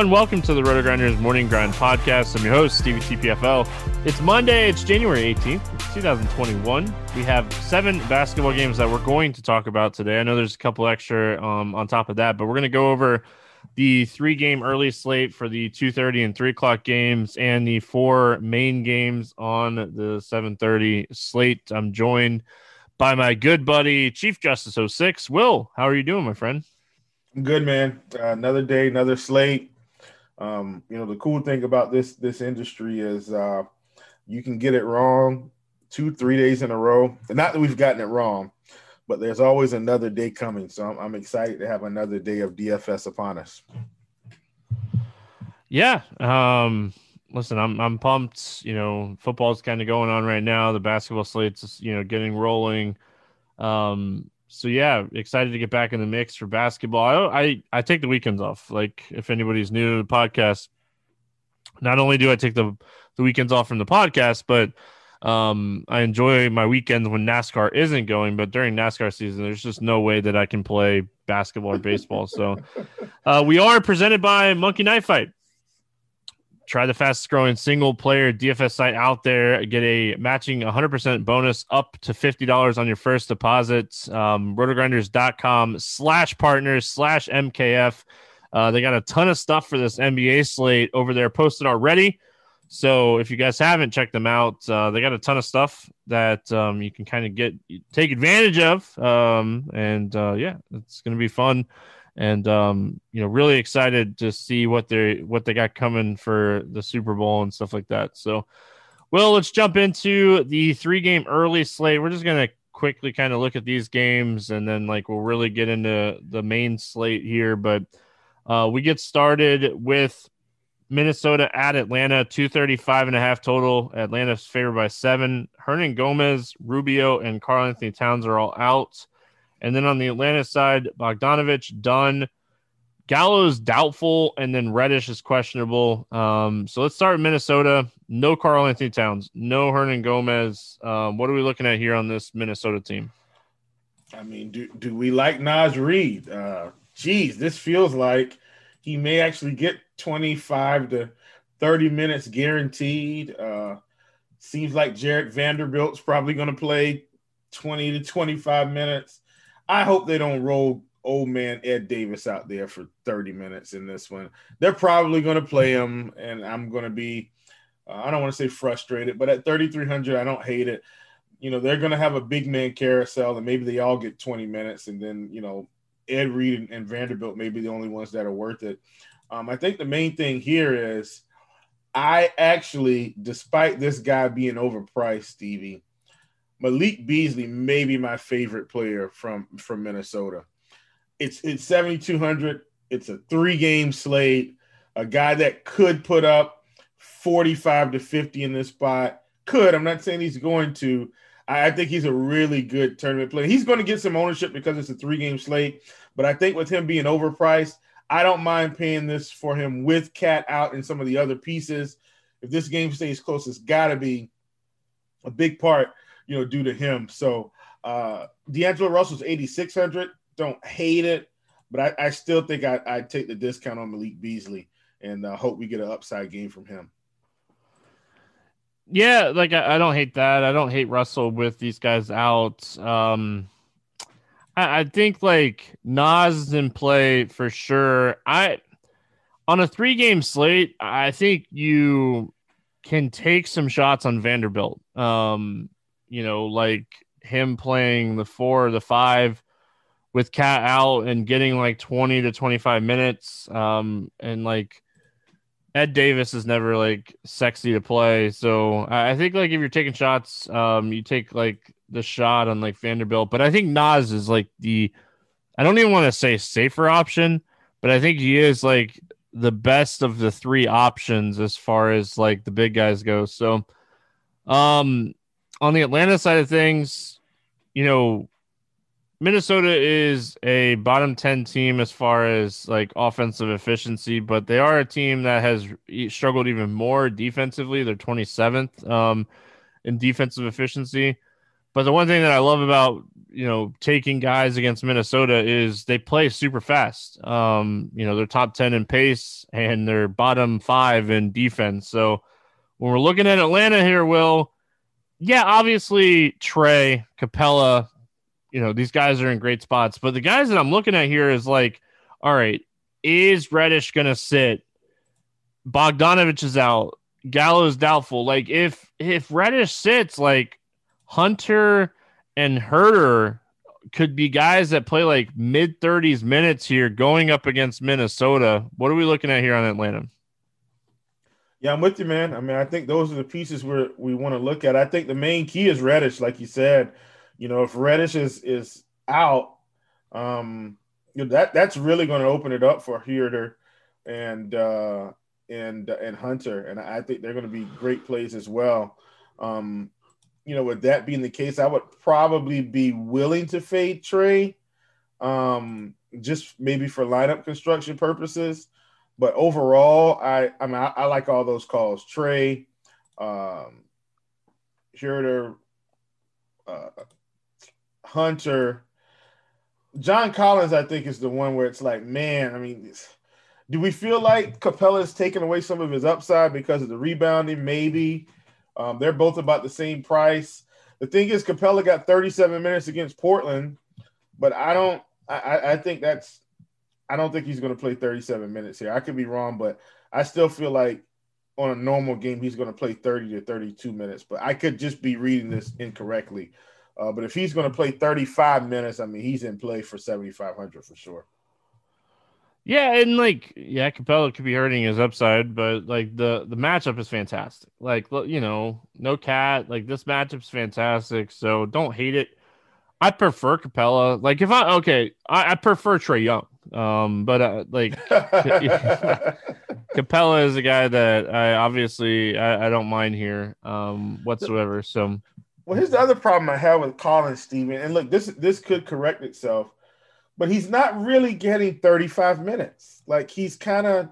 Everyone, welcome to the Roto Grinders Morning Grind Podcast. I'm your host, Stevie TPFL. It's Monday, it's January 18th, 2021. We have seven basketball games that we're going to talk about today. I know there's a couple extra um, on top of that, but we're going to go over the three game early slate for the 2.30 and 3 o'clock games and the four main games on the 7.30 slate. I'm joined by my good buddy, Chief Justice 06. Will, how are you doing, my friend? I'm good, man. Uh, another day, another slate. Um, you know, the cool thing about this this industry is uh, you can get it wrong two, three days in a row. And not that we've gotten it wrong, but there's always another day coming. So I'm, I'm excited to have another day of DFS upon us. Yeah. Um, listen, I'm I'm pumped. You know, football's kind of going on right now. The basketball slate's you know getting rolling. Um, so yeah, excited to get back in the mix for basketball. I, I I take the weekends off. Like if anybody's new to the podcast, not only do I take the the weekends off from the podcast, but um, I enjoy my weekends when NASCAR isn't going. But during NASCAR season, there's just no way that I can play basketball or baseball. So uh, we are presented by Monkey Knife Fight. Try the fastest growing single player DFS site out there. Get a matching 100% bonus up to $50 on your first deposit. Um, rotogrinders.com slash partners slash MKF. Uh, they got a ton of stuff for this NBA slate over there posted already. So if you guys haven't checked them out, uh, they got a ton of stuff that um, you can kind of get take advantage of. Um, and uh, yeah, it's going to be fun and um, you know, really excited to see what they what they got coming for the Super Bowl and stuff like that. So, well, let's jump into the three game early slate. We're just gonna quickly kind of look at these games, and then like we'll really get into the main slate here. But uh, we get started with Minnesota at Atlanta, 235 and a half total. Atlanta's favored by seven. Hernangomez, Rubio, and Karl-Anthony Towns are all out. And then on the Atlanta side, Bogdanovich, Dunn, Gallo's doubtful, and then Reddish is questionable. Um, so let's start Minnesota. No Karl-Anthony Towns, no Hernangomez. Um, what are we looking at here on this Minnesota team? I mean, do do we like Naz Reid? Uh, geez, this feels like he may actually get 25 to 30 minutes guaranteed. Uh, seems like Jarred Vanderbilt's probably going to play 20 to 25 minutes. I hope they don't roll old man Ed Davis out there for 30 minutes in this one. They're probably going to play him, and I'm going to be, uh, I don't want to say frustrated, but at 3,300, I don't hate it. You know, they're going to have a big man carousel, and maybe they all get 20 minutes, and then, you know, Ed Reed and, and Vanderbilt may be the only ones that are worth it. Um, I think the main thing here is I actually, despite this guy being overpriced, Stevie, Malik Beasley may be my favorite player from from Minnesota. It's it's 7200. It's a three game slate. A guy that could put up 45 to 50 in this spot. Could. I'm not saying he's going to. I, think he's a really good tournament player. He's going to get some ownership because it's a three game slate. But I think with him being overpriced, I don't mind paying this for him with KAT out and some of the other pieces. If this game stays close, it's got to be a big part you know, due to him. So uh D'Angelo Russell's 8,600. Don't hate it, but I, I still think I, I'd take the discount on Malik Beasley and uh, hope we get an upside game from him. Yeah, like I, I, don't hate that. I don't hate Russell with these guys out. Um, I, I think like Naz is in play for sure. I on a three game slate, I think you can take some shots on Vanderbilt. Um, you know, like him playing the four or the five with KAT out and getting like 20 to 25 minutes. Um, and like Ed Davis is never like sexy to play. So I think like if you're taking shots, um, you take like the shot on like Vanderbilt. But I think Naz is like the, I don't even want to say safer option, but I think he is like the best of the three options as far as like the big guys go. So, um, on the Atlanta side of things, you know, Minnesota is a bottom 10 team as far as like offensive efficiency, but they are a team that has struggled even more defensively. They're 27th um, in defensive efficiency. But the one thing that I love about you know, taking guys against Minnesota is they play super fast. Um, you know, they're top 10 in pace and they're bottom five in defense. So when we're looking at Atlanta here, Will, yeah, obviously Trae, Capela, you know, these guys are in great spots. But the guys that I'm looking at here is like, all right, is Reddish going to sit? Bogdanovich is out. Gallo is doubtful. Like if if Reddish sits, like Hunter and Huerter could be guys that play like mid 30s minutes here going up against Minnesota. What are we looking at here on Atlanta? Yeah, I'm with you, man. I mean, I think those are the pieces where we want to look at. I think the main key is Reddish, like you said. You know, if Reddish is is out, um, you know, that that's really going to open it up for Huerter and uh, and and Hunter, and I think they're going to be great plays as well. Um, you know, with that being the case, I would probably be willing to fade Trae, um, just maybe for lineup construction purposes. But overall, I I mean I, I like all those calls. Trae, um, Huerter, uh, Hunter. John Collins, I think, is the one where it's like, man, I mean, do we feel like Capela is taking away some of his upside because of the rebounding? Maybe. Um, they're both about the same price. The thing is, Capela got 37 minutes against Portland, but I don't. I, I think that's. I don't think he's going to play 37 minutes here. I could be wrong, but I still feel like on a normal game he's going to play 30 to 32 minutes. But I could just be reading this incorrectly. Uh, but if he's going to play 35 minutes, I mean, he's in play for 7,500 for sure. Yeah, and like, yeah, Capela could be hurting his upside, but like the the matchup is fantastic. Like, you know, no KAT. Like this matchup's fantastic, so don't hate it. I prefer Capela. Like, if I okay, I, I prefer Trae Young. Um, but uh, like Capela is a guy that I obviously I, I don't mind here um whatsoever. So well, here's the other problem I have with Collins, Steven. And look, this this could correct itself, but he's not really getting 35 minutes. Like he's kind of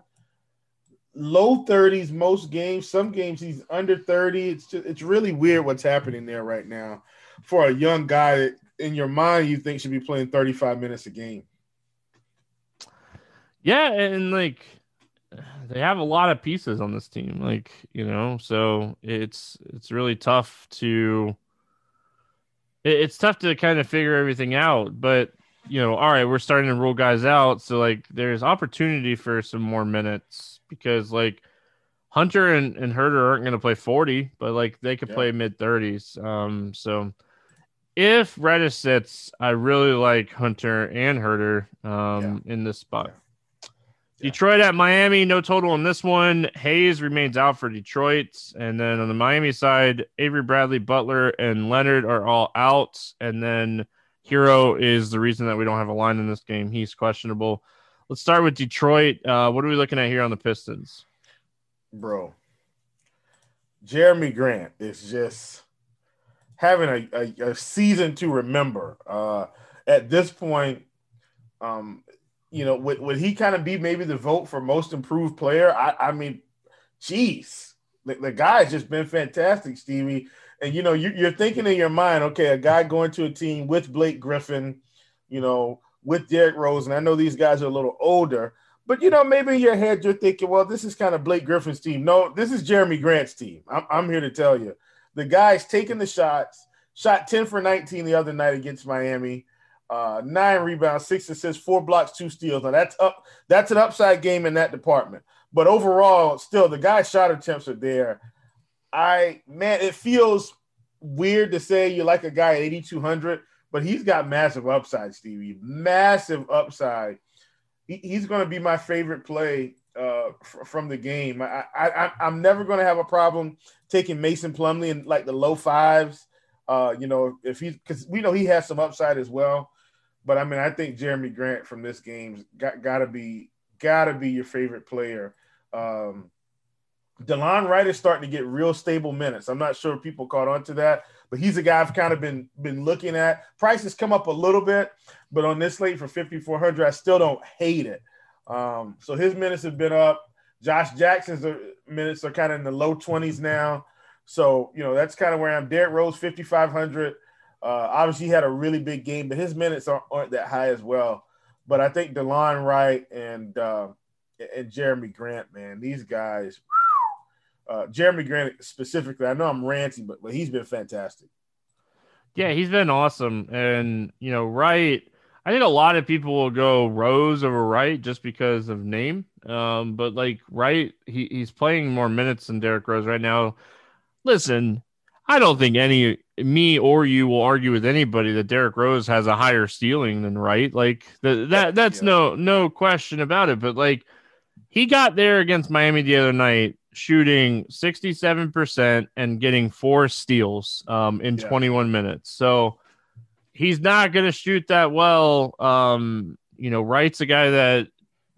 low 30s most games. Some games he's under 30. It's just it's really weird what's happening there right now for a young guy that in your mind you think should be playing 35 minutes a game. Yeah, and like they have a lot of pieces on this team like you know so it's it's really tough to it's tough to kind of figure everything out. But you know, all right, we're starting to rule guys out, so like there's opportunity for some more minutes because like Hunter and, and Huerter aren't going to play 40, but like they could yeah. play mid 30s. Um, so if Reddish sits, I really like Hunter and Huerter um, yeah. in this spot. Detroit at Miami, no total on this one. Hayes remains out for Detroit. And then on the Miami side, Avery Bradley, Butler, and Leonard are all out. And then Herro is the reason that we don't have a line in this game. He's questionable. Let's start with Detroit. Uh, what are we looking at here on the Pistons? Bro, Jerami Grant is just having a, a, a season to remember. Uh, at this point, um, you know, would, would he kind of be maybe the vote for most improved player? I, I mean, geez, the, the guy has just been fantastic, Stevie. And you know, you, you're thinking in your mind, okay, a guy going to a team with Blake Griffin, you know, with Derrick Rose, and I know these guys are a little older, but you know, maybe in your head you're thinking, well, this is kind of Blake Griffin's team. No, this is Jerami Grant's team. I'm, I'm here to tell you, the guy's taking the shots. Shot 10 for 19 the other night against Miami uh, nine rebounds, six assists, four blocks, two steals. Now that's up. That's an upside game in that department. But overall, still the guy's shot attempts are there. I man, it feels weird to say you like a guy at 8200, but he's got massive upside, Stevie. Massive upside. He, he's going to be my favorite play uh, f- from the game. I, I, I'm never going to have a problem taking Mason Plumlee in like the low fives. Uh, you know, if he's because we know he has some upside as well. But I mean, I think Jerami Grant from this game's got got to be got to be your favorite player. Um, Delon Wright is starting to get real stable minutes. I'm not sure people caught on to that, but he's a guy I've kind of been been looking at. Prices come up a little bit, but on this slate for 5400, I still don't hate it. Um, so his minutes have been up. Josh Jackson's minutes are kind of in the low 20s now. So, you know, that's kind of where I'm. Derrick Rose, 5,500. Uh, obviously, he had a really big game, but his minutes aren't, aren't that high as well. But I think Delon Wright and uh, and Jerami Grant, man, these guys. Uh, Jerami Grant specifically, I know I'm ranting, but but he's been fantastic. Yeah, he's been awesome, and you know, Wright. I think a lot of people will go Rose over Wright just because of name. Um, but like Wright, he, he's playing more minutes than Derrick Rose right now. Listen, I don't think any me or you will argue with anybody that Derrick Rose has a higher ceiling than Wright. Like the, that that's yeah. no no question about it. But like he got there against Miami the other night, shooting 67% and getting four steals um, in yeah. 21 minutes. So he's not going to shoot that well. Um, you know, Wright's a guy that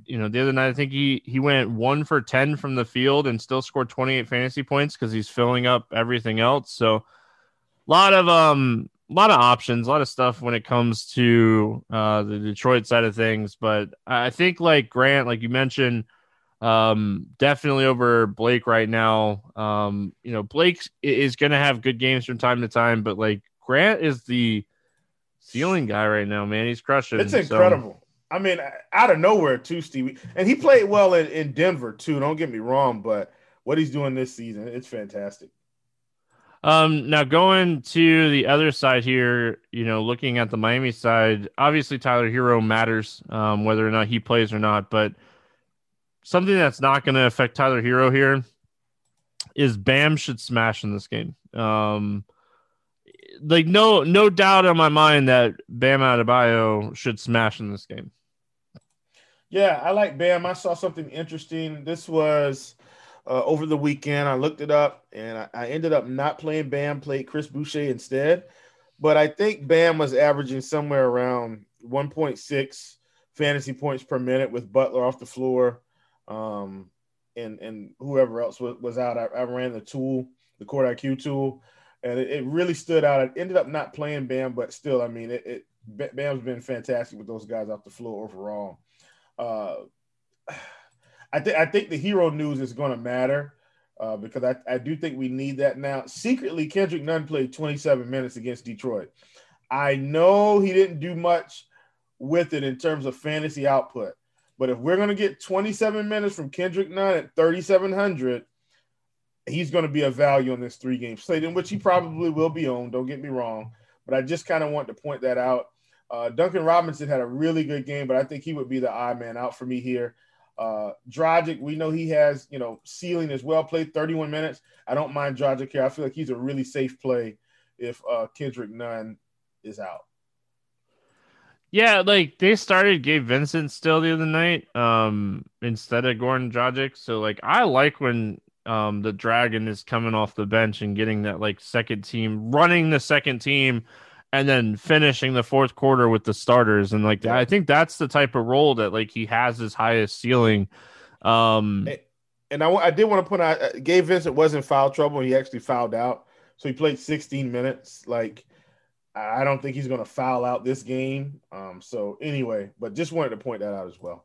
you know, the other night I think he he went one for ten from the field and still scored 28 fantasy points because he's filling up everything else. So a lot of um a lot of options, a lot of stuff when it comes to uh the Detroit side of things. But I think like Grant, like you mentioned, um definitely over Blake right now. Um, you know, Blake is gonna have good games from time to time, but like Grant is the ceiling guy right now, man. He's crushing. It's incredible. I mean, out of nowhere too, Stevie, and he played well in, in Denver too. Don't get me wrong, but what he's doing this season, it's fantastic. Um, now going to the other side here, you know, looking at the Miami side, obviously Tyler Herro matters, um, whether or not he plays or not. But something that's not going to affect Tyler Herro here is Bam should smash in this game. Um, like no no doubt in my mind that Bam Adebayo should smash in this game. Yeah, I like Bam. I saw something interesting. This was uh, over the weekend. I looked it up and I, I, ended up not playing Bam, played Chris Boucher instead. But I think Bam was averaging somewhere around 1.6 fantasy points per minute with Butler off the floor. Um, and, and whoever else was, was out. I, I, ran the tool, the court IQ tool, and it, it, really stood out. I ended up not playing Bam, but still, I mean, it, it Bam's been fantastic with those guys off the floor overall uh, I think I think the Herro news is going to matter uh, because I, I do think we need that now. Secretly, Kendrick Nunn played 27 minutes against Detroit. I know he didn't do much with it in terms of fantasy output, but if we're going to get 27 minutes from Kendrick Nunn at 3,700, he's going to be a value on this three game slate, in which he probably will be on. Don't get me wrong, but I just kind of want to point that out. Uh, Duncan Robinson had a really good game, but I think he would be the odd man out for me here. Uh, Dragic, we know he has, you know, ceiling as well, played 31 minutes. I don't mind Dragic here. I feel like he's a really safe play if uh, Kendrick Nunn is out. Yeah, like they started Gabe Vincent still the other night um, instead of Goran Dragic. So, like, I like when um, the Dragon is coming off the bench and getting that, like, second team, running the second team and then finishing the fourth quarter with the starters and like yeah. I think that's the type of role that like he has his highest ceiling. Um, and I, I did want to point out, uh, Gabe Vincent was in foul trouble. He actually fouled out, so he played 16 minutes. Like I don't think he's going to foul out this game. Um, so anyway, but just wanted to point that out as well.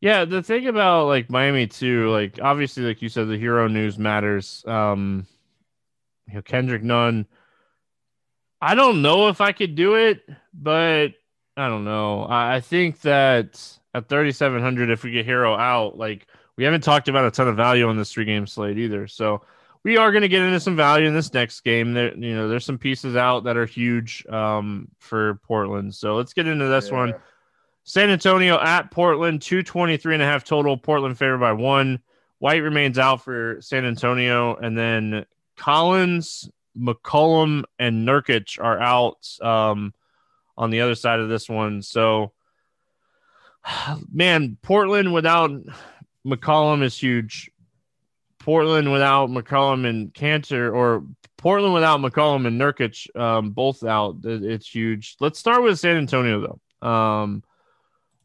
Yeah, the thing about like Miami too, like obviously, like you said, the Herro news matters. Um, you know, Kendrick Nunn I don't know if I could do it, but I don't know. I think that at 3,700, if we get Herro out, like we haven't talked about a ton of value on this three game slate either. So we are going to get into some value in this next game. There, you know, there's some pieces out that are huge um, for Portland. So let's get into this yeah. one. San Antonio at Portland, 223 and a half total. Portland favored by one. White remains out for San Antonio. And then Collins McCollum and Nurkic are out um, on the other side of this one. So, man, Portland without McCollum is huge. Portland without McCollum and Kanter, or Portland without McCollum and Nurkic, um, both out. It's huge. Let's start with San Antonio though. Um,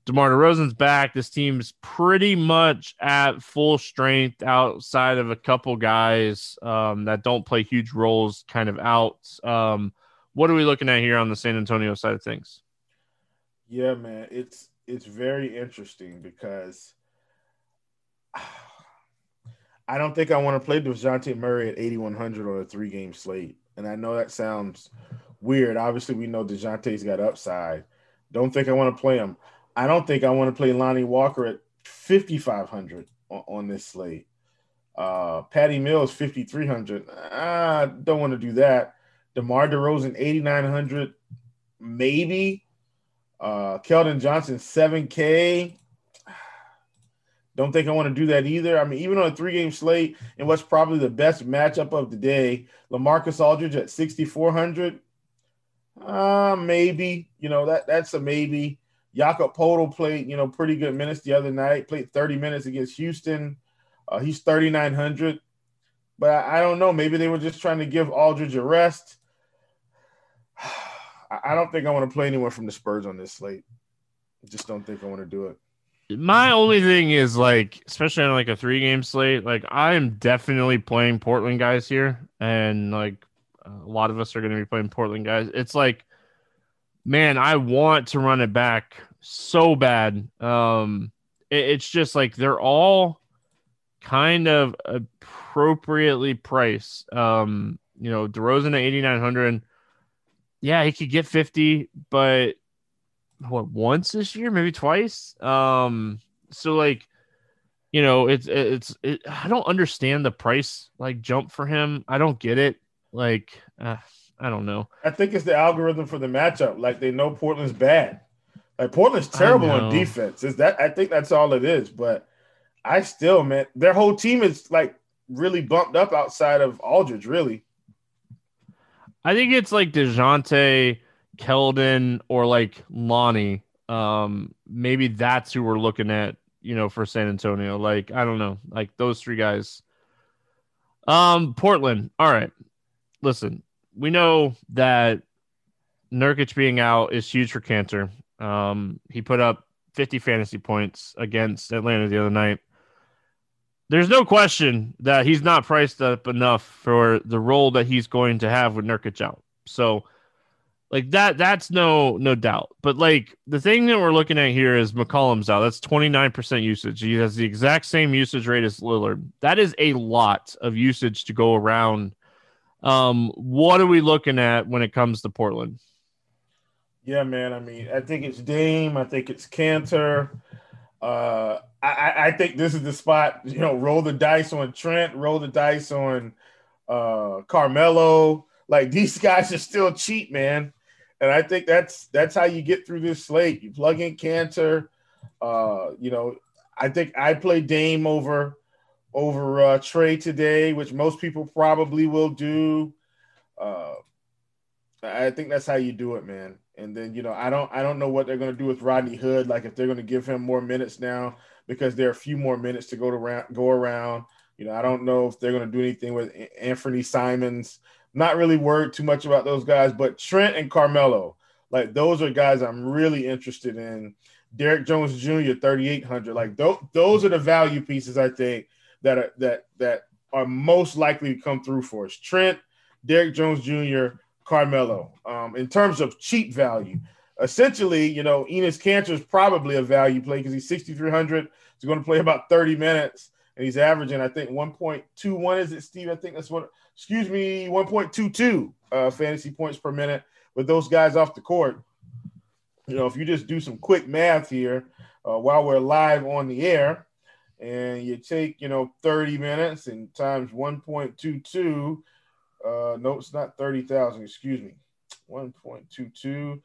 DeMar DeRozan's back. This team's pretty much at full strength outside of a couple guys um, that don't play huge roles kind of out. Um, what are we looking at here on the San Antonio side of things? Yeah, man, it's it's very interesting because I don't think I want to play Dejounte Murray at 8100 on a three game slate. And I know that sounds weird. Obviously, we know Dejounte's got upside. Don't think I want to play him. I don't think I want to play Lonnie Walker at 5,500 on, on this slate. Uh, Patty Mills, 5,300. I don't want to do that. DeMar DeRozan, 8,900. Maybe. Uh, Keldon Johnson, 7K. Don't think I want to do that either. I mean, even on a three game slate and what's probably the best matchup of the day, LaMarcus Aldridge at 6,400. Uh, maybe. You know, that that's a maybe. Jakob Poeltl played, you know, pretty good minutes the other night, played 30 minutes against Houston. Uh, he's 3,900. But I, I, don't know. Maybe they were just trying to give Aldridge a rest. I, I don't think I want to play anyone from the Spurs on this slate. I just don't think I want to do it. My only thing is like, especially on like a three game slate, like I am definitely playing Portland guys here, and like a lot of us are going to be playing Portland guys. It's like, man, I want to run it back so bad. Um, it, it's just like they're all kind of appropriately priced. Um, you know, DeRozan at eighty nine hundred. Yeah, he could get fifty, but what once this year, maybe twice. Um, so like, you know, it's it's it, I don't understand the price like jump for him. I don't get it. Like, uh, I don't know. I think it's the algorithm for the matchup. Like they know Portland's bad. Like Portland's terrible on defense. Is that I think that's all it is. But I still, man, their whole team is like really bumped up outside of Aldridge. Really, I think it's like Dejounte Keldon or like Lonnie. Um, maybe that's who we're looking at, you know, for San Antonio. Like, I don't know, like those three guys. Um, Portland. All right. Listen, we know that Nurkic being out is huge for Kanter. Um, he put up 50 fantasy points against Atlanta the other night. There's no question that he's not priced up enough for the role that he's going to have with Nurkic out. So, like that, that's no no doubt. But like the thing that we're looking at here is McCollum's out. That's 29% usage. He has the exact same usage rate as Lillard. That is a lot of usage to go around. Um, what are we looking at when it comes to Portland? Yeah, man. I mean, I think it's Dame. I think it's Kanter. Uh, I, I think this is the spot. You know, roll the dice on Trent. Roll the dice on uh, Carmelo. Like these guys are still cheap, man and I think that's that's how you get through this slate. You plug in Kanter. Uh, you know, I think I play Dame over over uh, Trae today, which most people probably will do. Uh, I think that's how you do it, man. And then you know, I don't I don't know what they're going to do with Rodney Hood. Like if they're going to give him more minutes now because there are a few more minutes to go to go around. You know, I don't know if they're going to do anything with Anthony Simons. Not really worried too much about those guys, but Trent and Carmelo, like those are guys I'm really interested in. Derrick Jones Jr. 3800, like th- those are the value pieces I think that are that that are most likely to come through for us. Trent, Derrick Jones Jr., Carmelo. Um, in terms of cheap value, essentially, you know, Enes Kanter is probably a value play because he's 6,300. He's going to play about 30 minutes, and he's averaging, I think, 1.21. Is it, Steve? I think that's what excuse me, 1.22 uh, fantasy points per minute with those guys off the court. You know, if you just do some quick math here uh, while we're live on the air, and you take, you know, 30 minutes and times 1.22, uh, no, it's not 30,000, excuse me, 1.22.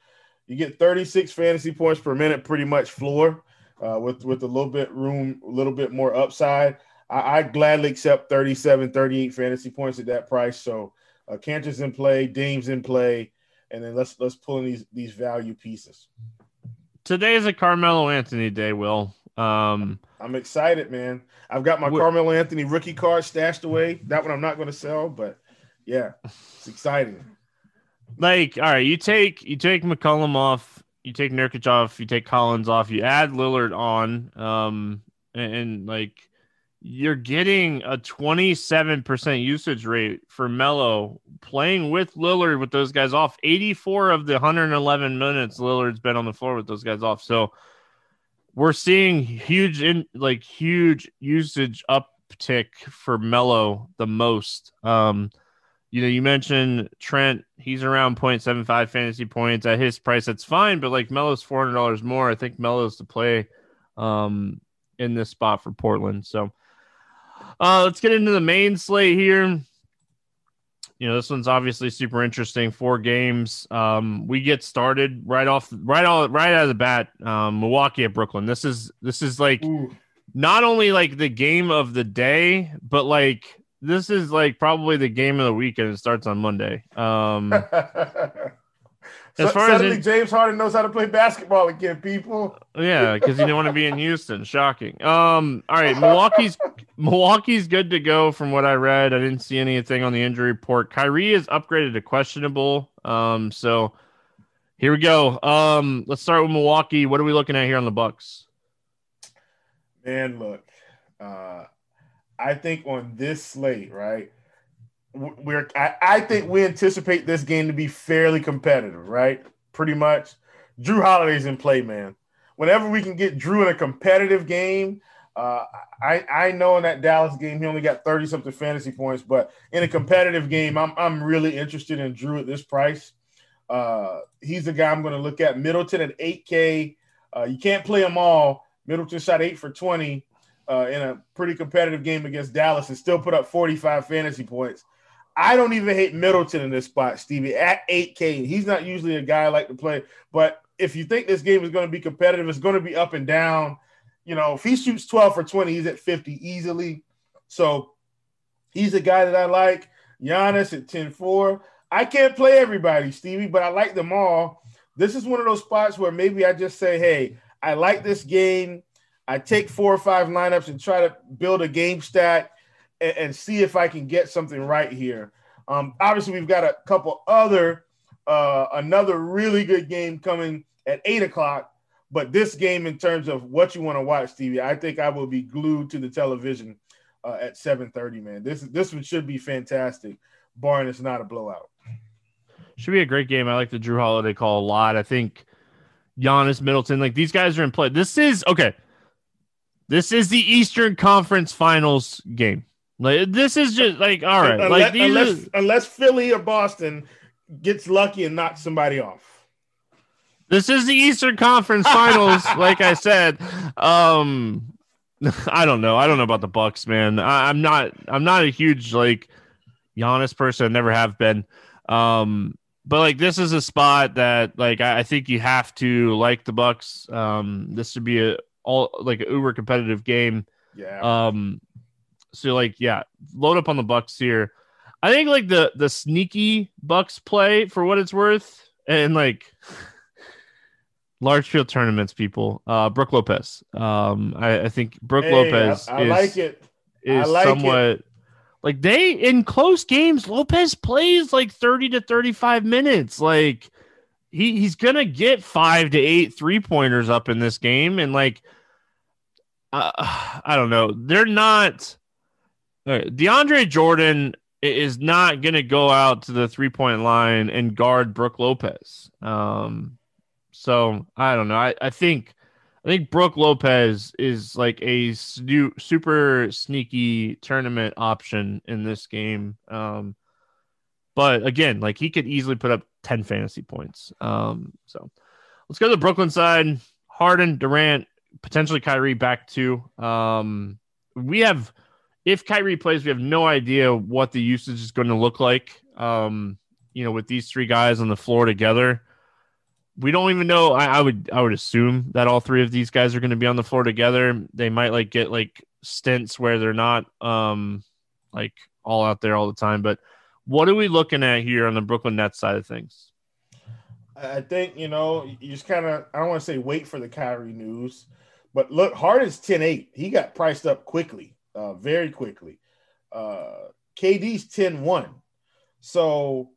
You get 36 fantasy points per minute, pretty much floor, uh, with with a little bit room, a little bit more upside. I, would gladly accept 37, 38 fantasy points at that price. So uh, Kanter's in play, Dame's in play, and then let's let's pull in these these value pieces. Today is a Carmelo Anthony day, Will. Um, I'm excited, man. I've got my Carmelo Anthony rookie card stashed away. That one I'm not going to sell, but yeah, it's exciting. Like, all right, you take you take McCollum off, you take Nurkic off, you take Collins off, you add Lillard on, um, and, and like you're getting a 27% usage rate for Melo playing with Lillard with those guys off. 84 of the 111 minutes Lillard's been on the floor with those guys off. So we're seeing huge in like huge usage uptick for Melo the most. Um you know, you mentioned Trent, he's around 0.75 fantasy points at his price. That's fine, but like Melo's $400 more. I think Melo's to play um, in this spot for Portland. So uh, let's get into the main slate here. You know, this one's obviously super interesting. Four games. Um, we get started right off, right all, right out of the bat. Um, Milwaukee at Brooklyn. This is this is like Ooh. not only like the game of the day, but like this is like probably the game of the weekend. It starts on Monday. Um, as far suddenly as it, James Harden knows how to play basketball again, people. Yeah, because you don't want to be in Houston. Shocking. Um, all right, Milwaukee's Milwaukee's good to go from what I read. I didn't see anything on the injury report. Kyrie is upgraded to questionable. Um, so here we go. Um, let's start with Milwaukee. What are we looking at here on the Bucks? Man, look, uh, I think on this slate, right? We're I, I think we anticipate this game to be fairly competitive, right? Pretty much. Jrue Holiday's in play, man. Whenever we can get Jrue in a competitive game, uh, I I know in that Dallas game he only got thirty something fantasy points, but in a competitive game, I'm I'm really interested in Jrue at this price. Uh, he's the guy I'm going to look at. Middleton at 8K. Uh, you can't play them all. Middleton shot eight for 20 uh, in a pretty competitive game against Dallas and still put up 45 fantasy points. I don't even hate Middleton in this spot, Stevie, at 8K. He's not usually a guy I like to play, but if you think this game is going to be competitive, it's going to be up and down. You know, if he shoots 12 for 20, he's at 50 easily. So he's a guy that I like. Giannis at 10 4. I can't play everybody, Stevie, but I like them all. This is one of those spots where maybe I just say, hey, I like this game. I take four or five lineups and try to build a game stack and, and see if I can get something right here. Um, obviously, we've got a couple other, uh, another really good game coming at eight o'clock. But this game, in terms of what you want to watch, Stevie, I think I will be glued to the television uh, at seven thirty. Man, this this one should be fantastic, barring it's not a blowout. Should be a great game. I like the Jrue Holiday call a lot. I think Giannis Middleton, like these guys are in play. This is okay. This is the Eastern Conference Finals game. Like this is just like all right. Unless, like unless, are... unless Philly or Boston gets lucky and knocks somebody off. This is the Eastern Conference Finals. like I said, um, I don't know. I don't know about the Bucks, man. I, am not. I'm not a huge like Giannis person. I never have been. Um, but like this is a spot that like I, I think you have to like the Bucks. Um, this would be a all like an uber competitive game. Yeah. Um. So like yeah, load up on the Bucks here. I think like the the sneaky Bucks play for what it's worth, and like large field tournaments, people. Uh, Brook Lopez. Um, I, I think Brook hey, Lopez. I, I is, like it. Is like somewhat it. like they in close games. Lopez plays like thirty to thirty five minutes. Like he he's gonna get five to eight three pointers up in this game, and like uh, I don't know, they're not. DeAndre Jordan is not gonna go out to the three point line and guard Brook Lopez. Um, so I don't know. I, I think I think Brook Lopez is like a snu- super sneaky tournament option in this game. Um, but again, like he could easily put up 10 fantasy points. Um, so let's go to the Brooklyn side. Harden, Durant, potentially Kyrie back too. Um, we have, if Kyrie plays, we have no idea what the usage is going to look like. Um, you know, with these three guys on the floor together, we don't even know. I, I would, I would assume that all three of these guys are going to be on the floor together. They might like get like stints where they're not, um, like all out there all the time, but what are we looking at here on the Brooklyn Nets side of things? I think, you know, you just kind of, I don't want to say wait for the Kyrie news, but look, Harden's 10 8. He got priced up quickly, uh, very quickly. Uh, KD's 10 1. So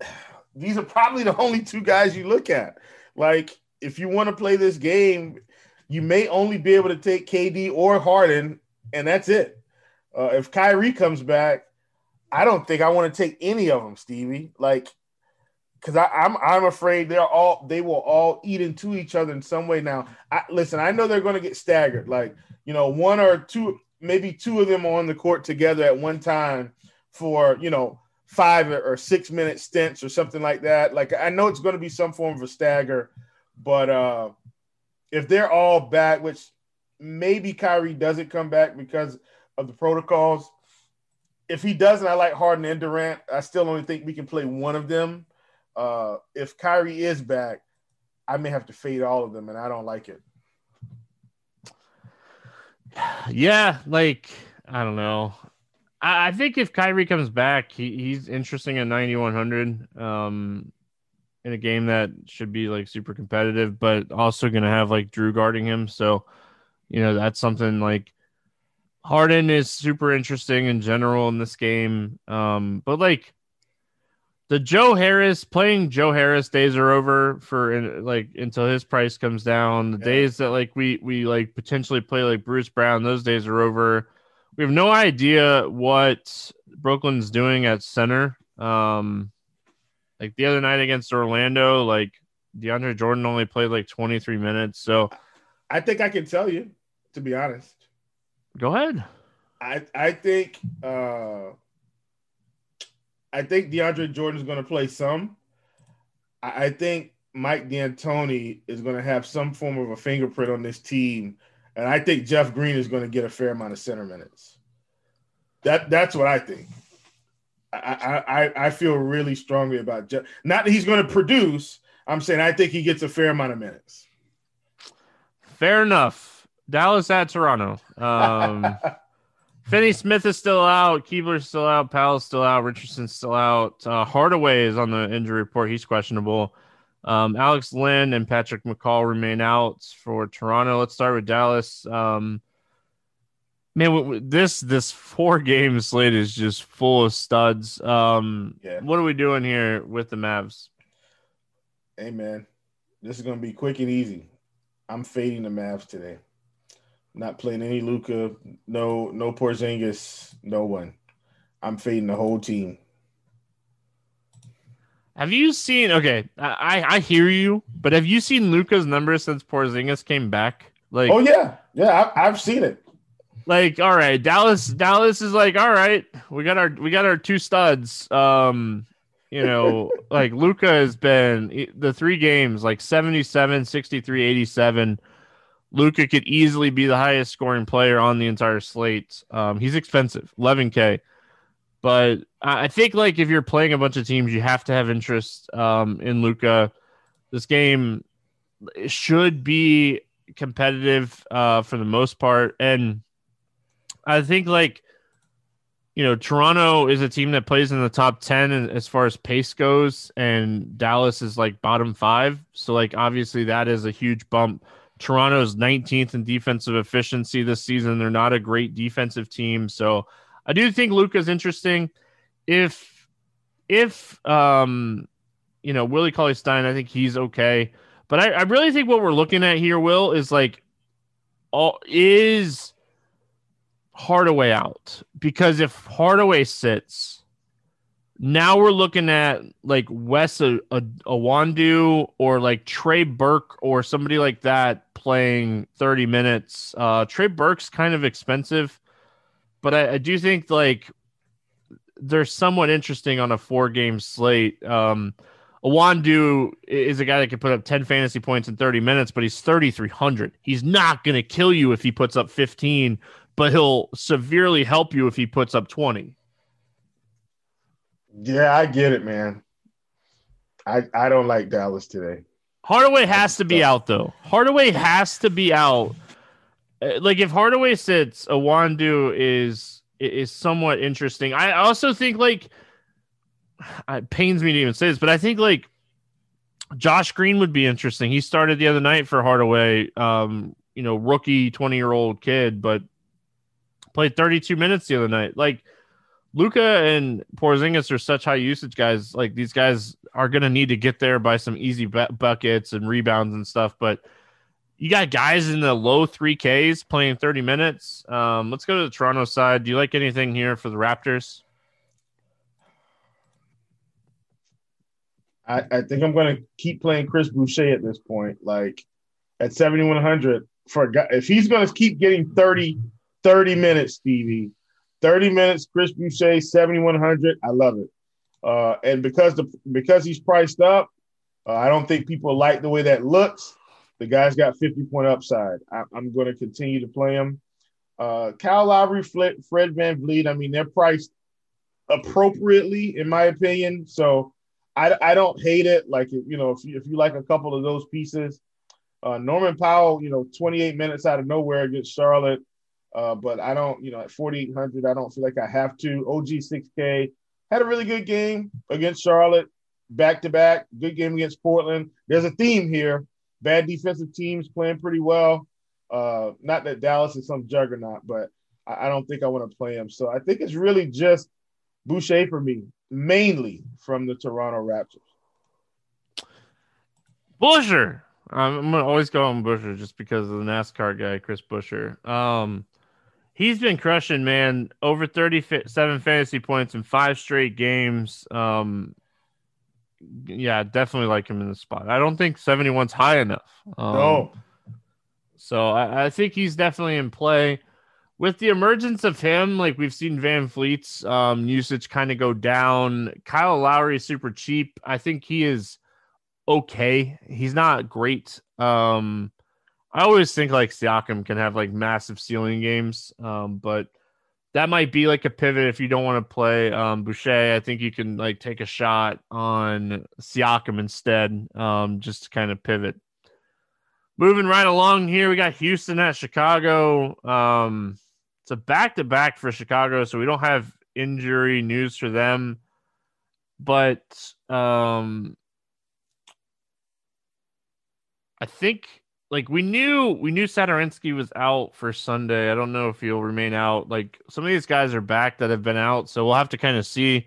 these are probably the only two guys you look at. Like, if you want to play this game, you may only be able to take KD or Harden, and that's it. Uh, if Kyrie comes back, I don't think I want to take any of them, Stevie. Like, because I'm I'm afraid they're all they will all eat into each other in some way. Now, I, listen, I know they're going to get staggered. Like, you know, one or two, maybe two of them on the court together at one time for you know five or six minute stints or something like that. Like I know it's going to be some form of a stagger, but uh, if they're all back, which maybe Kyrie doesn't come back because of the protocols. If he doesn't, I like Harden and Durant. I still only think we can play one of them. Uh, if Kyrie is back, I may have to fade all of them, and I don't like it. Yeah, like I don't know. I, I think if Kyrie comes back, he, he's interesting at 9100. Um, in a game that should be like super competitive, but also going to have like Jrue guarding him. So, you know, that's something like Harden is super interesting in general in this game. Um, but like the Joe Harris playing Joe Harris days are over for like until his price comes down. The yeah. days that like we we like potentially play like Bruce Brown, those days are over. We have no idea what Brooklyn's doing at center. Um, like the other night against Orlando, like DeAndre Jordan only played like 23 minutes. So I think I can tell you, to be honest. Go ahead. I I think uh I think DeAndre Jordan is going to play some. I, I think Mike D'Antoni is going to have some form of a fingerprint on this team, and I think Jeff Green is going to get a fair amount of center minutes. That that's what I think. I, I, I feel really strongly about Jeff. Not that he's going to produce. I'm saying I think he gets a fair amount of minutes. Fair enough. Dallas at Toronto. Um, Finney Smith is still out. Kleber's still out. Powell's still out. Richardson's still out. Uh, Hardaway is on the injury report. He's questionable. Um, Alex Len and Patrick McCaw remain out for Toronto. Let's start with Dallas. Um, man, this this four game slate is just full of studs. Um, yeah. What are we doing here with the Mavs? Hey man, this is gonna be quick and easy. I'm fading the Mavs today. Not playing any Luka, no no Porzingis, no one. I'm fading the whole team. Have you seen? Okay, I I hear you, but have you seen Luka's numbers since Porzingis came back? Like, oh yeah, yeah, I, I've seen it like all right dallas dallas is like all right we got our we got our two studs um you know like Luka has been the three games like 77 63 87 luka could easily be the highest scoring player on the entire slate. Um he's expensive 11k but i think like if you're playing a bunch of teams you have to have interest um in Luka. this game should be competitive uh for the most part. And I think like you know Toronto is a team that plays in the top 10 as far as pace goes and Dallas is like bottom 5 so like obviously that is a huge bump Toronto's 19th in defensive efficiency this season. They're not a great defensive team. So I do think Luka's interesting. If if um you know Willie Cauley Stein I think he's okay. But I, I really think what we're looking at here Will is like all is Hardaway out? Because if Hardaway sits, now we're looking at like Wes a, a, Iwundu or like Trey Burke or somebody like that playing 30 minutes. Uh, Trey Burke's kind of expensive, but I, I do think like they're somewhat interesting on a four game slate. Um, Iwundu is a guy that can put up 10 fantasy points in 30 minutes, but he's 3,300. He's not going to kill you if he puts up 15 but he'll severely help you if he puts up 20. Yeah, I get it, man. I I don't like Dallas today. Hardaway has to be out though. Hardaway has to be out. Uh, like if Hardaway sits, Iwundu is is somewhat interesting. I also think like it pains me to even say this, but I think like Josh Green would be interesting. He started the other night for Hardaway, um, you know, rookie 20 year old kid, but played 32 minutes the other night. Like Luka and Porzingis are such high usage guys. Like these guys are going to need to get there by some easy bu- buckets and rebounds and stuff. But you got guys in the low three Ks playing 30 minutes. Um, let's go to the Toronto side. Do you like anything here for the Raptors? I, I think I'm going to keep playing Chris Boucher at this point. Like at 7,100 for a guy, if he's going to keep getting 30 30 minutes, Stevie. 30 minutes, Chris Boucher, 7,100. I love it. Uh, and because the because he's priced up, uh, I don't think people like the way that looks. The guy's got 50 point upside. I, am going to continue to play him. Uh, Kyle Lowry, Fred, Fred VanVleet, I mean, they're priced appropriately, in my opinion. So I, I don't hate it. Like, you know, if you, if you like a couple of those pieces, uh, Norman Powell, you know, 28 minutes out of nowhere against Charlotte. Uh, but I don't, you know, at 4,800, I don't feel like I have to. OG 6K had a really good game against Charlotte, back to back. Good game against Portland. There's a theme here. Bad defensive teams playing pretty well. Uh, not that Dallas is some juggernaut, but I, I don't think I want to play him. So I think it's really just Boucher for me, mainly from the Toronto Raptors. Buescher. I'm gonna always go on Buescher just because of the NASCAR guy, Chris Buescher. Um, he's been crushing, man. Over 37 fantasy points in five straight games. Um, yeah, definitely like him in the spot. I don't think 71's high enough. Um, no. So I, I, think he's definitely in play. With the emergence of him, like we've seen VanVleet's um, usage kind of go down. Kyle Lowry is super cheap. I think he is okay. He's not great. Um, I always think like Siakam can have like massive ceiling games, um, but that might be like a pivot if you don't want to play um, Boucher. I think you can like take a shot on Siakam instead, um, just to kind of pivot. Moving right along here, we got Houston at Chicago. Um, it's a back to back for Chicago, so we don't have injury news for them. But um, I think like we knew we knew Satoransky was out for Sunday. I don't know if he'll remain out. Like some of these guys are back that have been out, so we'll have to kind of see.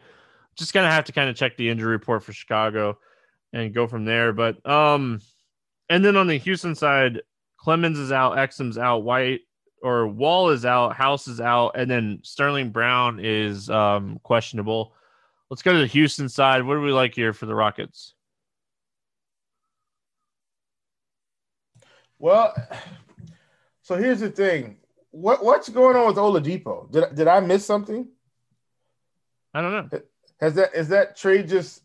Just gonna have to kind of check the injury report for Chicago and go from there. But um, and then on the Houston side, Clemons is out, Exum's out, White or Wall is out, House is out, and then Sterling Brown is um questionable. Let's go to the Houston side. What do we like here for the Rockets? Well, so here's the thing. What what's going on with Oladipo? Did did I miss something? I don't know. Has that is that trade just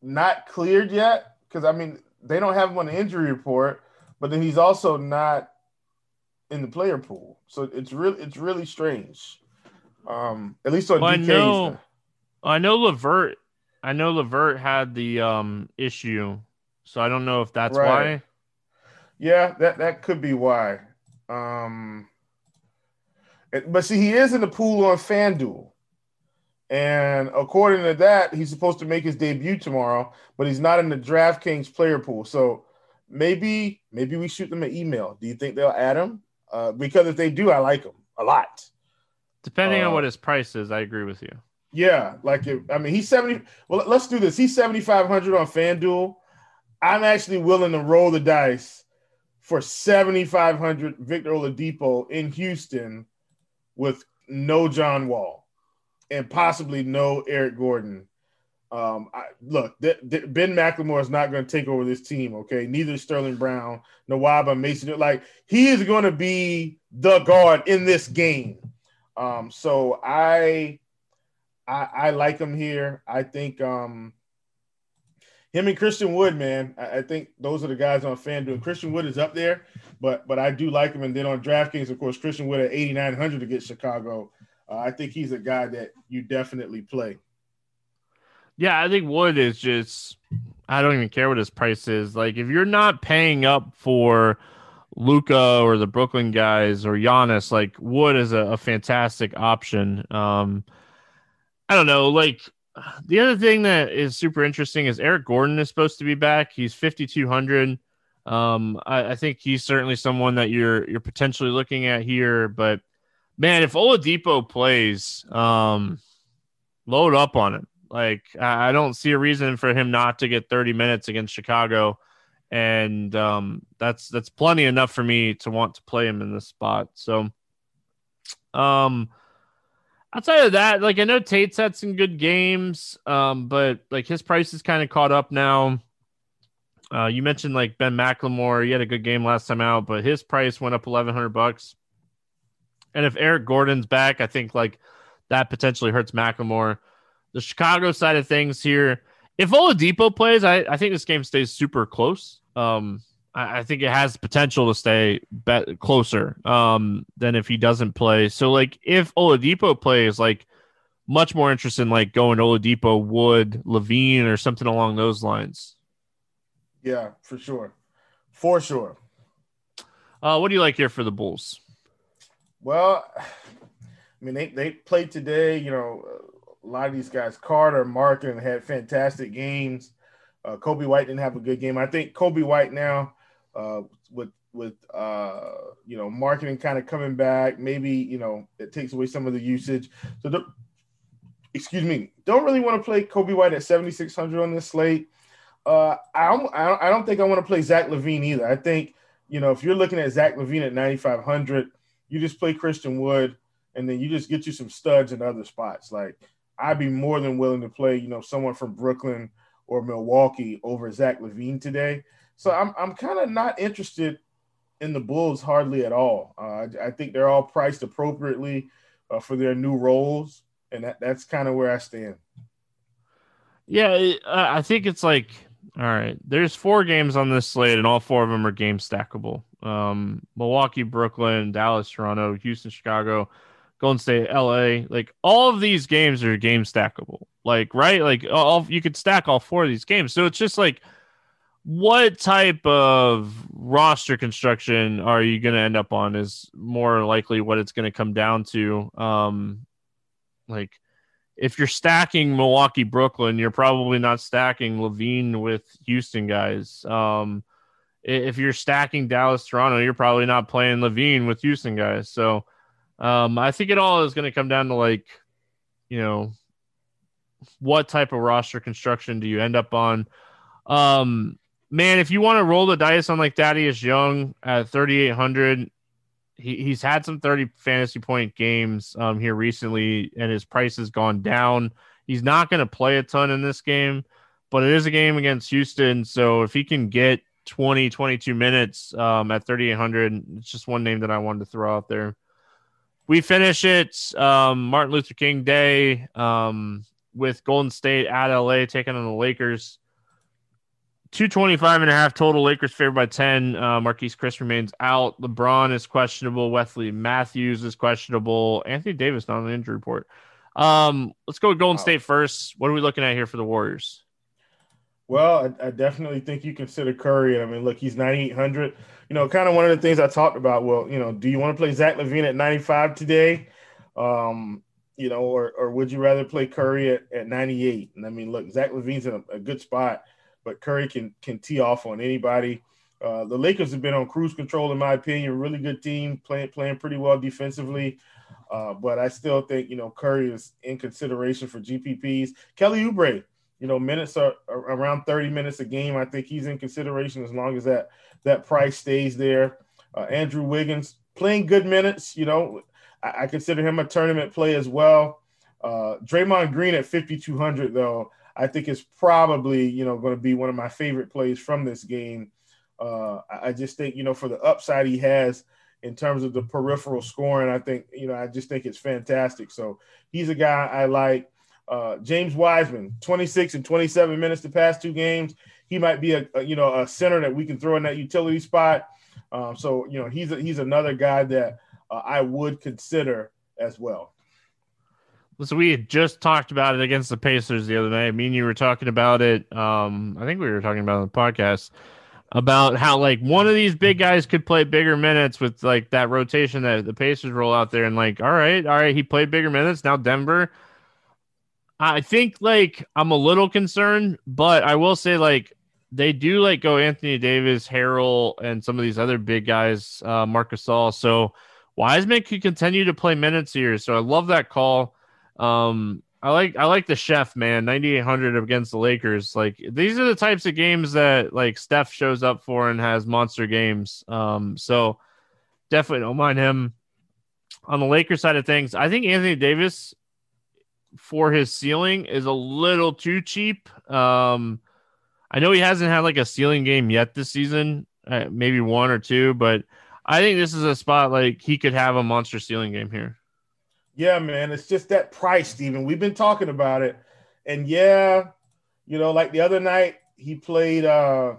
not cleared yet? Because I mean, they don't have him on the injury report, but then he's also not in the player pool. So it's really it's really strange. Um, at least on well, DK. I know, I know LeVert. I know LeVert had the um issue, so I don't know if that's right. why. Yeah, that that could be why. Um, it, but see, he is in the pool on FanDuel, and according to that, he's supposed to make his debut tomorrow, but he's not in the DraftKings player pool. So maybe maybe we shoot them an email. Do you think they'll add him? Uh, because if they do, I like him a lot. Depending uh, on what his price is, I agree with you. Yeah, like if, I mean, he's seventy. Well, let's do this. He's seventy five hundred on FanDuel. I'm actually willing to roll the dice for 7,500 Victor Oladipo in Houston with no John Wall and possibly no Eric Gordon. Um, I, look, th- th- Ben McLemore is not going to take over this team. Okay, neither Sterling Brown, Nwaba, Mason. Like he is going to be the guard in this game. Um, so I, I, I like him here. I think um, him and Christian Wood, man, I, I, think those are the guys on FanDuel. Christian Wood is up there, but but I do like him. And then on DraftKings, of course, Christian Wood at 8,900 against Chicago. Uh, I think he's a guy that you definitely play. Yeah, I think Wood is just, I don't even care what his price is. Like, if you're not paying up for Luka or the Brooklyn guys or Giannis, like, Wood is a, a fantastic option. Um, I don't know, like, the other thing that is super interesting is Eric Gordon is supposed to be back. He's 5200. Um, I, I, think he's certainly someone that you're you're potentially looking at here. But man, if Oladipo plays, um, load up on him. Like I, I don't see a reason for him not to get 30 minutes against Chicago, and um, that's that's plenty enough for me to want to play him in this spot. So, um outside of that, like I know Tate's had some good games, um, but like his price is kind of caught up now. Uh, you mentioned like Ben McLemore, he had a good game last time out, but his price went up eleven hundred bucks. And if Eric Gordon's back, I think like that potentially hurts McLemore. The Chicago side of things here, if Oladipo plays, I, I think this game stays super close. Um, I, I think it has potential to stay bet closer um, than if he doesn't play. So, like, if Oladipo plays, like, much more interested in like going Oladipo, Wood, LaVine, or something along those lines. Yeah, for sure, for sure. Uh, what do you like here for the Bulls? Well, I mean, they, they played today. You know, a lot of these guys, Carter, Markkanen, had fantastic games. Uh, Coby White didn't have a good game. I think Coby White now, uh, with with uh, you know Markkanen kind of coming back, maybe you know it takes away some of the usage. So, the, excuse me, don't really want to play Coby White at 7600 on this slate. Uh, I don't, I don't think I want to play Zach LaVine either. I think you know if you're looking at Zach LaVine at 9500 you just play Christian Wood, and then you just get you some studs in other spots. Like I'd be more than willing to play, you know, someone from Brooklyn or Milwaukee over Zach LaVine today. So I'm I'm kind of not interested in the Bulls hardly at all. Uh, I, I, think they're all priced appropriately uh, for their new roles, and that, that's kind of where I stand. Yeah, I think it's like all right. There's four games on this slate, and all four of them are game stackable. Um, Milwaukee, Brooklyn, Dallas, Toronto, Houston, Chicago, Golden State, LA. Like all of these games are game stackable. Like right, like all you could stack all four of these games. So it's just like, what type of roster construction are you going to end up on? Is more likely what it's going to come down to. Um, like if you're stacking Milwaukee, Brooklyn, you're probably not stacking LaVine with Houston guys. Um, if you're stacking Dallas, Toronto, you're probably not playing LaVine with Houston guys. So um, I think it all is going to come down to like, you know, what type of roster construction do you end up on? Um, man, if you want to roll the dice on like Thaddeus Young at 3,800, he, he's had some 30 fantasy point games um, here recently, and his price has gone down. He's not going to play a ton in this game, but it is a game against Houston. So if he can get 20, 22 minutes um, at 3,800, it's just one name that I wanted to throw out there. We finish it um, Martin Luther King Day um, with Golden State at LA taking on the Lakers. 225 and a half total. Lakers favored by 10. Uh, Marquese Chriss remains out. LeBron is questionable. Wesley Matthews is questionable. Anthony Davis not on the injury report. Um, let's go with Golden wow. State first. What are we looking at here for the Warriors? Well, I, I, definitely think you consider Curry. I mean, look, he's 9,800. You know, kind of one of the things I talked about. Well, you know, do you want to play Zach LaVine at 95 today? Um, you know, or, or would you rather play Curry at, at 98? And I mean, look, Zach LaVine's in a, a good spot but Curry can can tee off on anybody. Uh, the Lakers have been on cruise control, in my opinion. Really good team, playing playing pretty well defensively. Uh, but I still think you know Curry is in consideration for GPPs. Kelly Oubre, you know, minutes are, around 30 minutes a game. I think he's in consideration as long as that that price stays there. Uh, Andrew Wiggins playing good minutes. You know, I, I, consider him a tournament play as well. Uh, Draymond Green at 5200 though. I think is probably you know going to be one of my favorite plays from this game. Uh, I just think you know for the upside he has in terms of the peripheral scoring, I think you know I just think it's fantastic. So he's a guy I like. Uh, James Wiseman, 26 and 27 minutes the past two games. He might be a, a you know a center that we can throw in that utility spot. Um, so you know he's a, he's another guy that uh, I would consider as well. So we had just talked about it against the Pacers the other night. Me and you were talking about it. Um, I think we were talking about on the podcast about how like one of these big guys could play bigger minutes with like that rotation that the Pacers roll out there, and like, all right, all right, he played bigger minutes. Now Denver. I think like I'm a little concerned, but I will say like they do like go Anthony Davis, Harrell, and some of these other big guys, uh, Marc Gasol. So Wiseman could continue to play minutes here. So I love that call. Um, I like I like the chef man 9800 against the Lakers. Like these are the types of games that like Steph shows up for and has monster games. Um, so definitely don't mind him. On the Lakers side of things, I think Anthony Davis for his ceiling is a little too cheap. Um, I know he hasn't had like a ceiling game yet this season, uh, maybe one or two, but I think this is a spot like he could have a monster ceiling game here. Yeah, man, it's just that price, Steven. We've been talking about it. And yeah, you know, like the other night, he played uh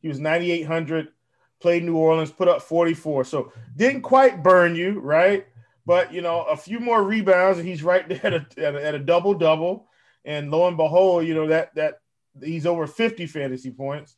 he was 9800 played New Orleans, put up 44. So didn't quite burn you, right? But you know, a few more rebounds, and he's right there at a, at a, at a double double. And lo and behold, you know that that he's over 50 fantasy points.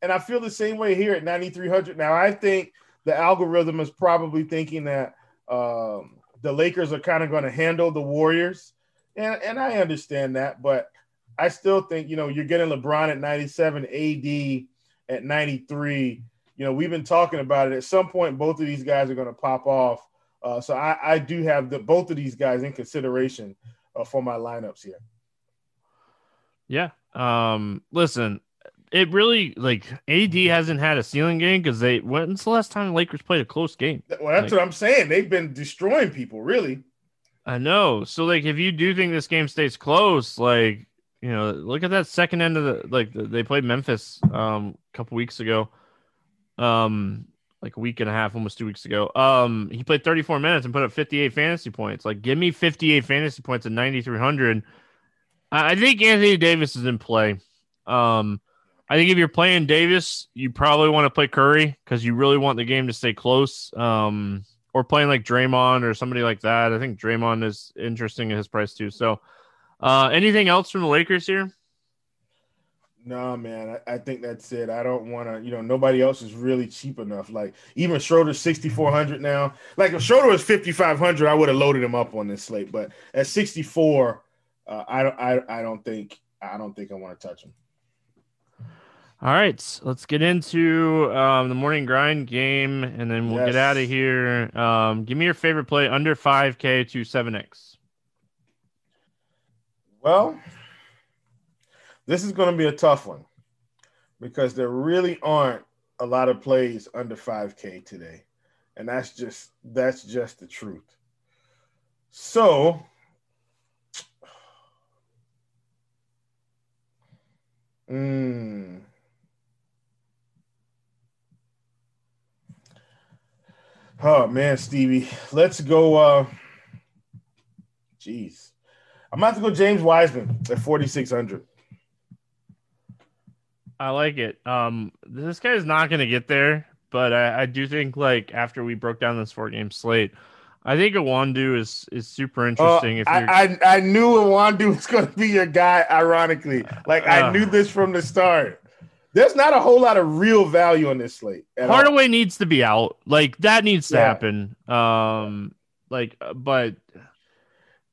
And I feel the same way here at 9,300. Now, I think the algorithm is probably thinking that um, the Lakers are kind of going to handle the Warriors. And, and I understand that, but I still think, you know, you're getting LeBron at 97, AD at 93 you know, we've been talking about it. At some point, both of these guys are going to pop off. Uh, so I, I, do have the both of these guys in consideration uh, for my lineups here. Yeah. Um, listen, it really like AD hasn't had a ceiling game because they when's the last time the Lakers played a close game? Well, that's like, what I'm saying. They've been destroying people, really. I know. So like, if you do think this game stays close, like you know, look at that second end of the like they played Memphis um a couple weeks ago um, like a week and a half, almost two weeks ago. Um, he played 34 minutes and put up 58 fantasy points. Like, give me 58 fantasy points at 9,300. I think Anthony Davis is in play. Um, I think if you're playing Davis, you probably want to play Curry because you really want the game to stay close. Um, or playing like Draymond or somebody like that. I think Draymond is interesting at his price too. So, uh, anything else from the Lakers here? No, man, I, I, think that's it. I don't want to, you know, nobody else is really cheap enough. Like even Schroeder's 6,400 now. Like if Schroeder was 5,500, I would have loaded him up on this slate. But at 64, uh, I don't, I, I don't think, I don't think I want to touch him. All right, let's get into um, the morning grind game, and then we'll yes. get out of here. Um, give me your favorite play under 5K to 7X. Well, this is going to be a tough one because there really aren't a lot of plays under 5K today. And that's just that's just the truth. So mm, Oh man, Stevie. Let's go uh jeez. I'm about to go James Wiseman at 4600. I like it. Um, this guy is not going to get there, but I, I, do think like after we broke down this four game slate, I think Iwundu is is super uh, interesting. Uh, if I, I, I knew Iwundu was going to be your guy. Ironically, like I uh, knew this from the start. There's not a whole lot of real value on this slate. Hardaway all. needs to be out. Like that needs to yeah. happen. Um, like, but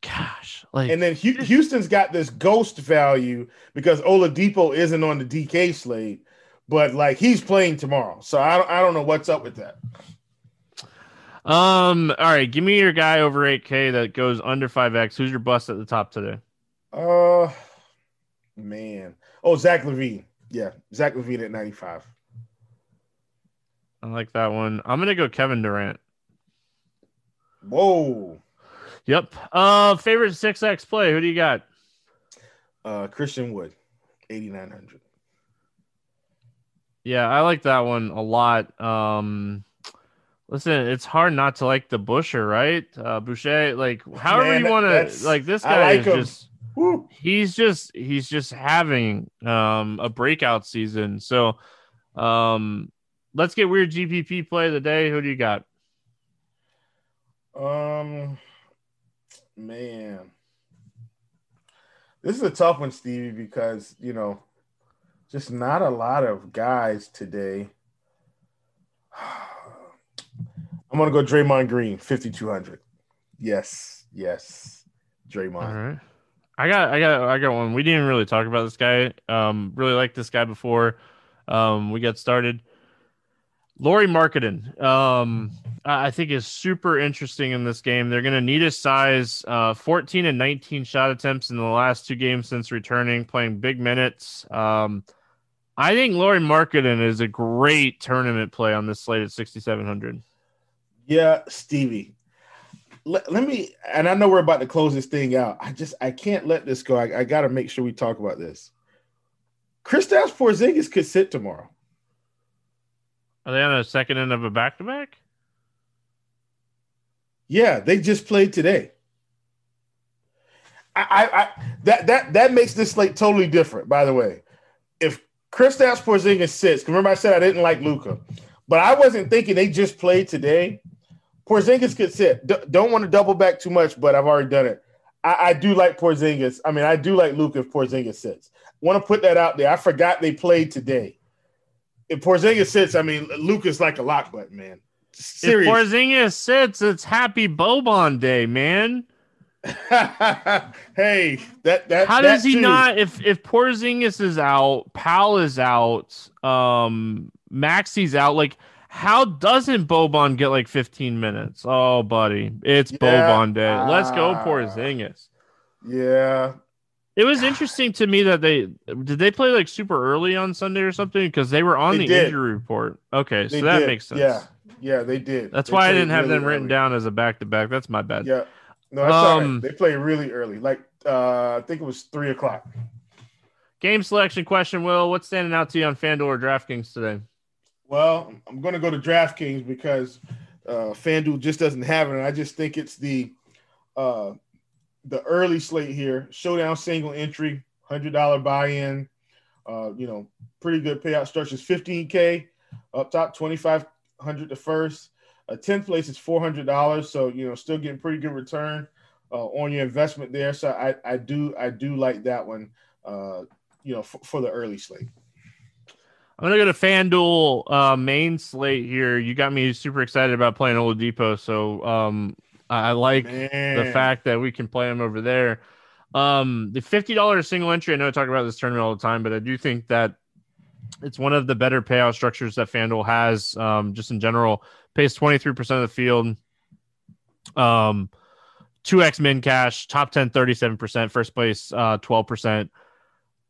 gosh, like, and then Houston's got this ghost value because Oladipo isn't on the DK slate, but like he's playing tomorrow, so I don't, I don't know what's up with that. Um. All right, give me your guy over eight K that goes under five X. Who's your bust at the top today? Uh, man. Oh, Zach LaVine. Yeah, Zach LaVine at ninety five. I like that one. I'm gonna go Kevin Durant. Whoa. Yep. Uh, favorite six X play. Who do you got? Uh, Christian Wood, eighty nine hundred. Yeah, I like that one a lot. Um, listen, it's hard not to like the Busher, right? Uh, Boucher, like however Man, you want to like this guy like is him. just. Woo. He's just he's just having um a breakout season. So um let's get weird GPP play of the day. Who do you got? Um man, this is a tough one, Stevie, because you know, just not a lot of guys today. I'm gonna go Draymond Green, 5200. Yes, yes, Draymond. All right. I got, I got, I got one. We didn't really talk about this guy. Um, really like this guy before um, we got started. Lauri Markkanen, um, I think is super interesting in this game. They're going to need his size. Uh, 14 and 19 shot attempts in the last two games since returning, playing big minutes. Um, I think Lauri Markkanen is a great tournament play on this slate at 6,700. Yeah, Stevie. Let, let me, and I know we're about to close this thing out. I just, I can't let this go. I, I got to make sure we talk about this. Kristaps Porzingis could sit tomorrow. Are they on a second end of a back to back? Yeah, they just played today. I, I, that that that makes this slate totally different. By the way, if Kristaps Porzingis sits, remember I said I didn't like Luka, but I wasn't thinking they just played today. Porzingis could sit. D- don't want to double back too much, but I've already done it. I, I do like Porzingis. I mean, I do like Luka if Porzingis sits. Want to put that out there. I forgot they played today. If Porzingis sits, I mean, Luka's like a lock button, man. Serious. If Porzingis sits, it's Happy Boban Day, man. hey, that that how that does he too. not? If if Porzingis is out, Powell is out, um, Maxi's out. Like, how doesn't Boban get like 15 minutes? Oh, buddy, it's yeah, Boban day. Let's go, ah. Porzingis. Yeah. It was interesting to me that they did they play like super early on Sunday or something because they were on they the did. injury report. Okay, they so that did. makes sense. Yeah, yeah, they did. That's they why I didn't have really them written early. down as a back to back. That's my bad. Yeah, no, that's um, They play really early, like uh, I think it was three o'clock. Game selection question, Will. What's standing out to you on FanDuel or DraftKings today? Well, I'm going to go to DraftKings because uh, FanDuel just doesn't have it, and I just think it's the uh, the early slate here. Showdown single entry, hundred dollar buy in. Uh, you know, pretty good payout structures. 15k up top, 2500 to first. A 10th place is $400. So, you know, still getting pretty good return uh, on your investment there. So I, I do, I do like that one, uh, you know, f- for the early slate. I'm gonna go to FanDuel uh, main slate here. You got me super excited about playing Oladipo, so um, I like Man. the fact that we can play him over there. Um, the fifty dollars single entry. I know I talk about this tournament all the time, but I do think that it's one of the better payout structures that FanDuel has, um, just in general pays 23% of the field. Um, 2x min cash, top 10, 37%, first place, uh, 12%.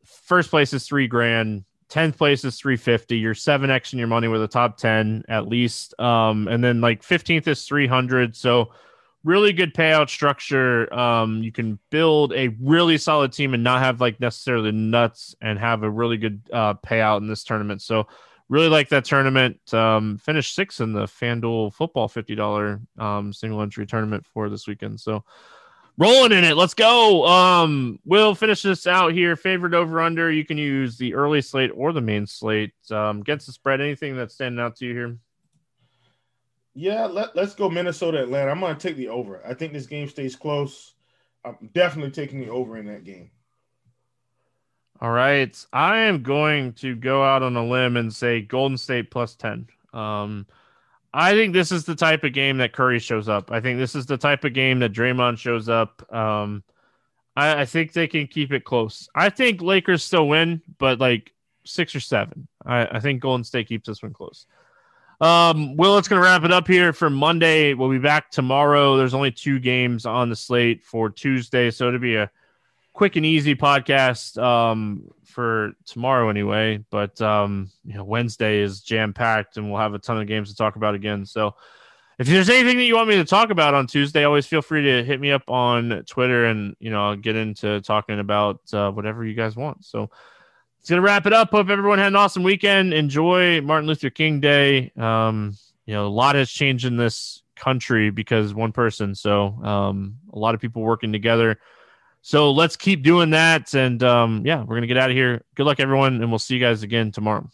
First place is three grand. 10th place is 350. You're 7x in your money with a top 10 at least. Um, and then like 15th is 300. So really good payout structure. Um, you can build a really solid team and not have like necessarily nuts and have a really good uh, payout in this tournament. So really like that tournament. Um, finished sixth in the FanDuel football fifty dollar um, single entry tournament for this weekend. So rolling in it. Let's go. Um, we'll finish this out here. Favorite over under. You can use the early slate or the main slate. Um, against the spread. Anything that's standing out to you here? Yeah, let, let's go Minnesota Atlanta. I'm going to take the over. I think this game stays close. I'm definitely taking the over in that game. All right. I am going to go out on a limb and say Golden State plus 10. Um, I think this is the type of game that Curry shows up. I think this is the type of game that Draymond shows up. Um, I, I think they can keep it close. I think Lakers still win, but like six or seven. I, I think Golden State keeps this one close. Um, Will, it's going to wrap it up here for Monday. We'll be back tomorrow. There's only two games on the slate for Tuesday, so it'll be a quick and easy podcast um, for tomorrow anyway. But um, you know, Wednesday is jam packed, and we'll have a ton of games to talk about again. So, if there's anything that you want me to talk about on Tuesday, always feel free to hit me up on Twitter, and you know, I'll get into talking about uh, whatever you guys want. So. It's gonna wrap it up. Hope everyone had an awesome weekend. Enjoy Martin Luther King Day. Um, you know, a lot has changed in this country because one person. So um, a lot of people working together so let's keep doing that. And um, yeah, we're going to get out of here. Good luck, everyone. And we'll see you guys again tomorrow.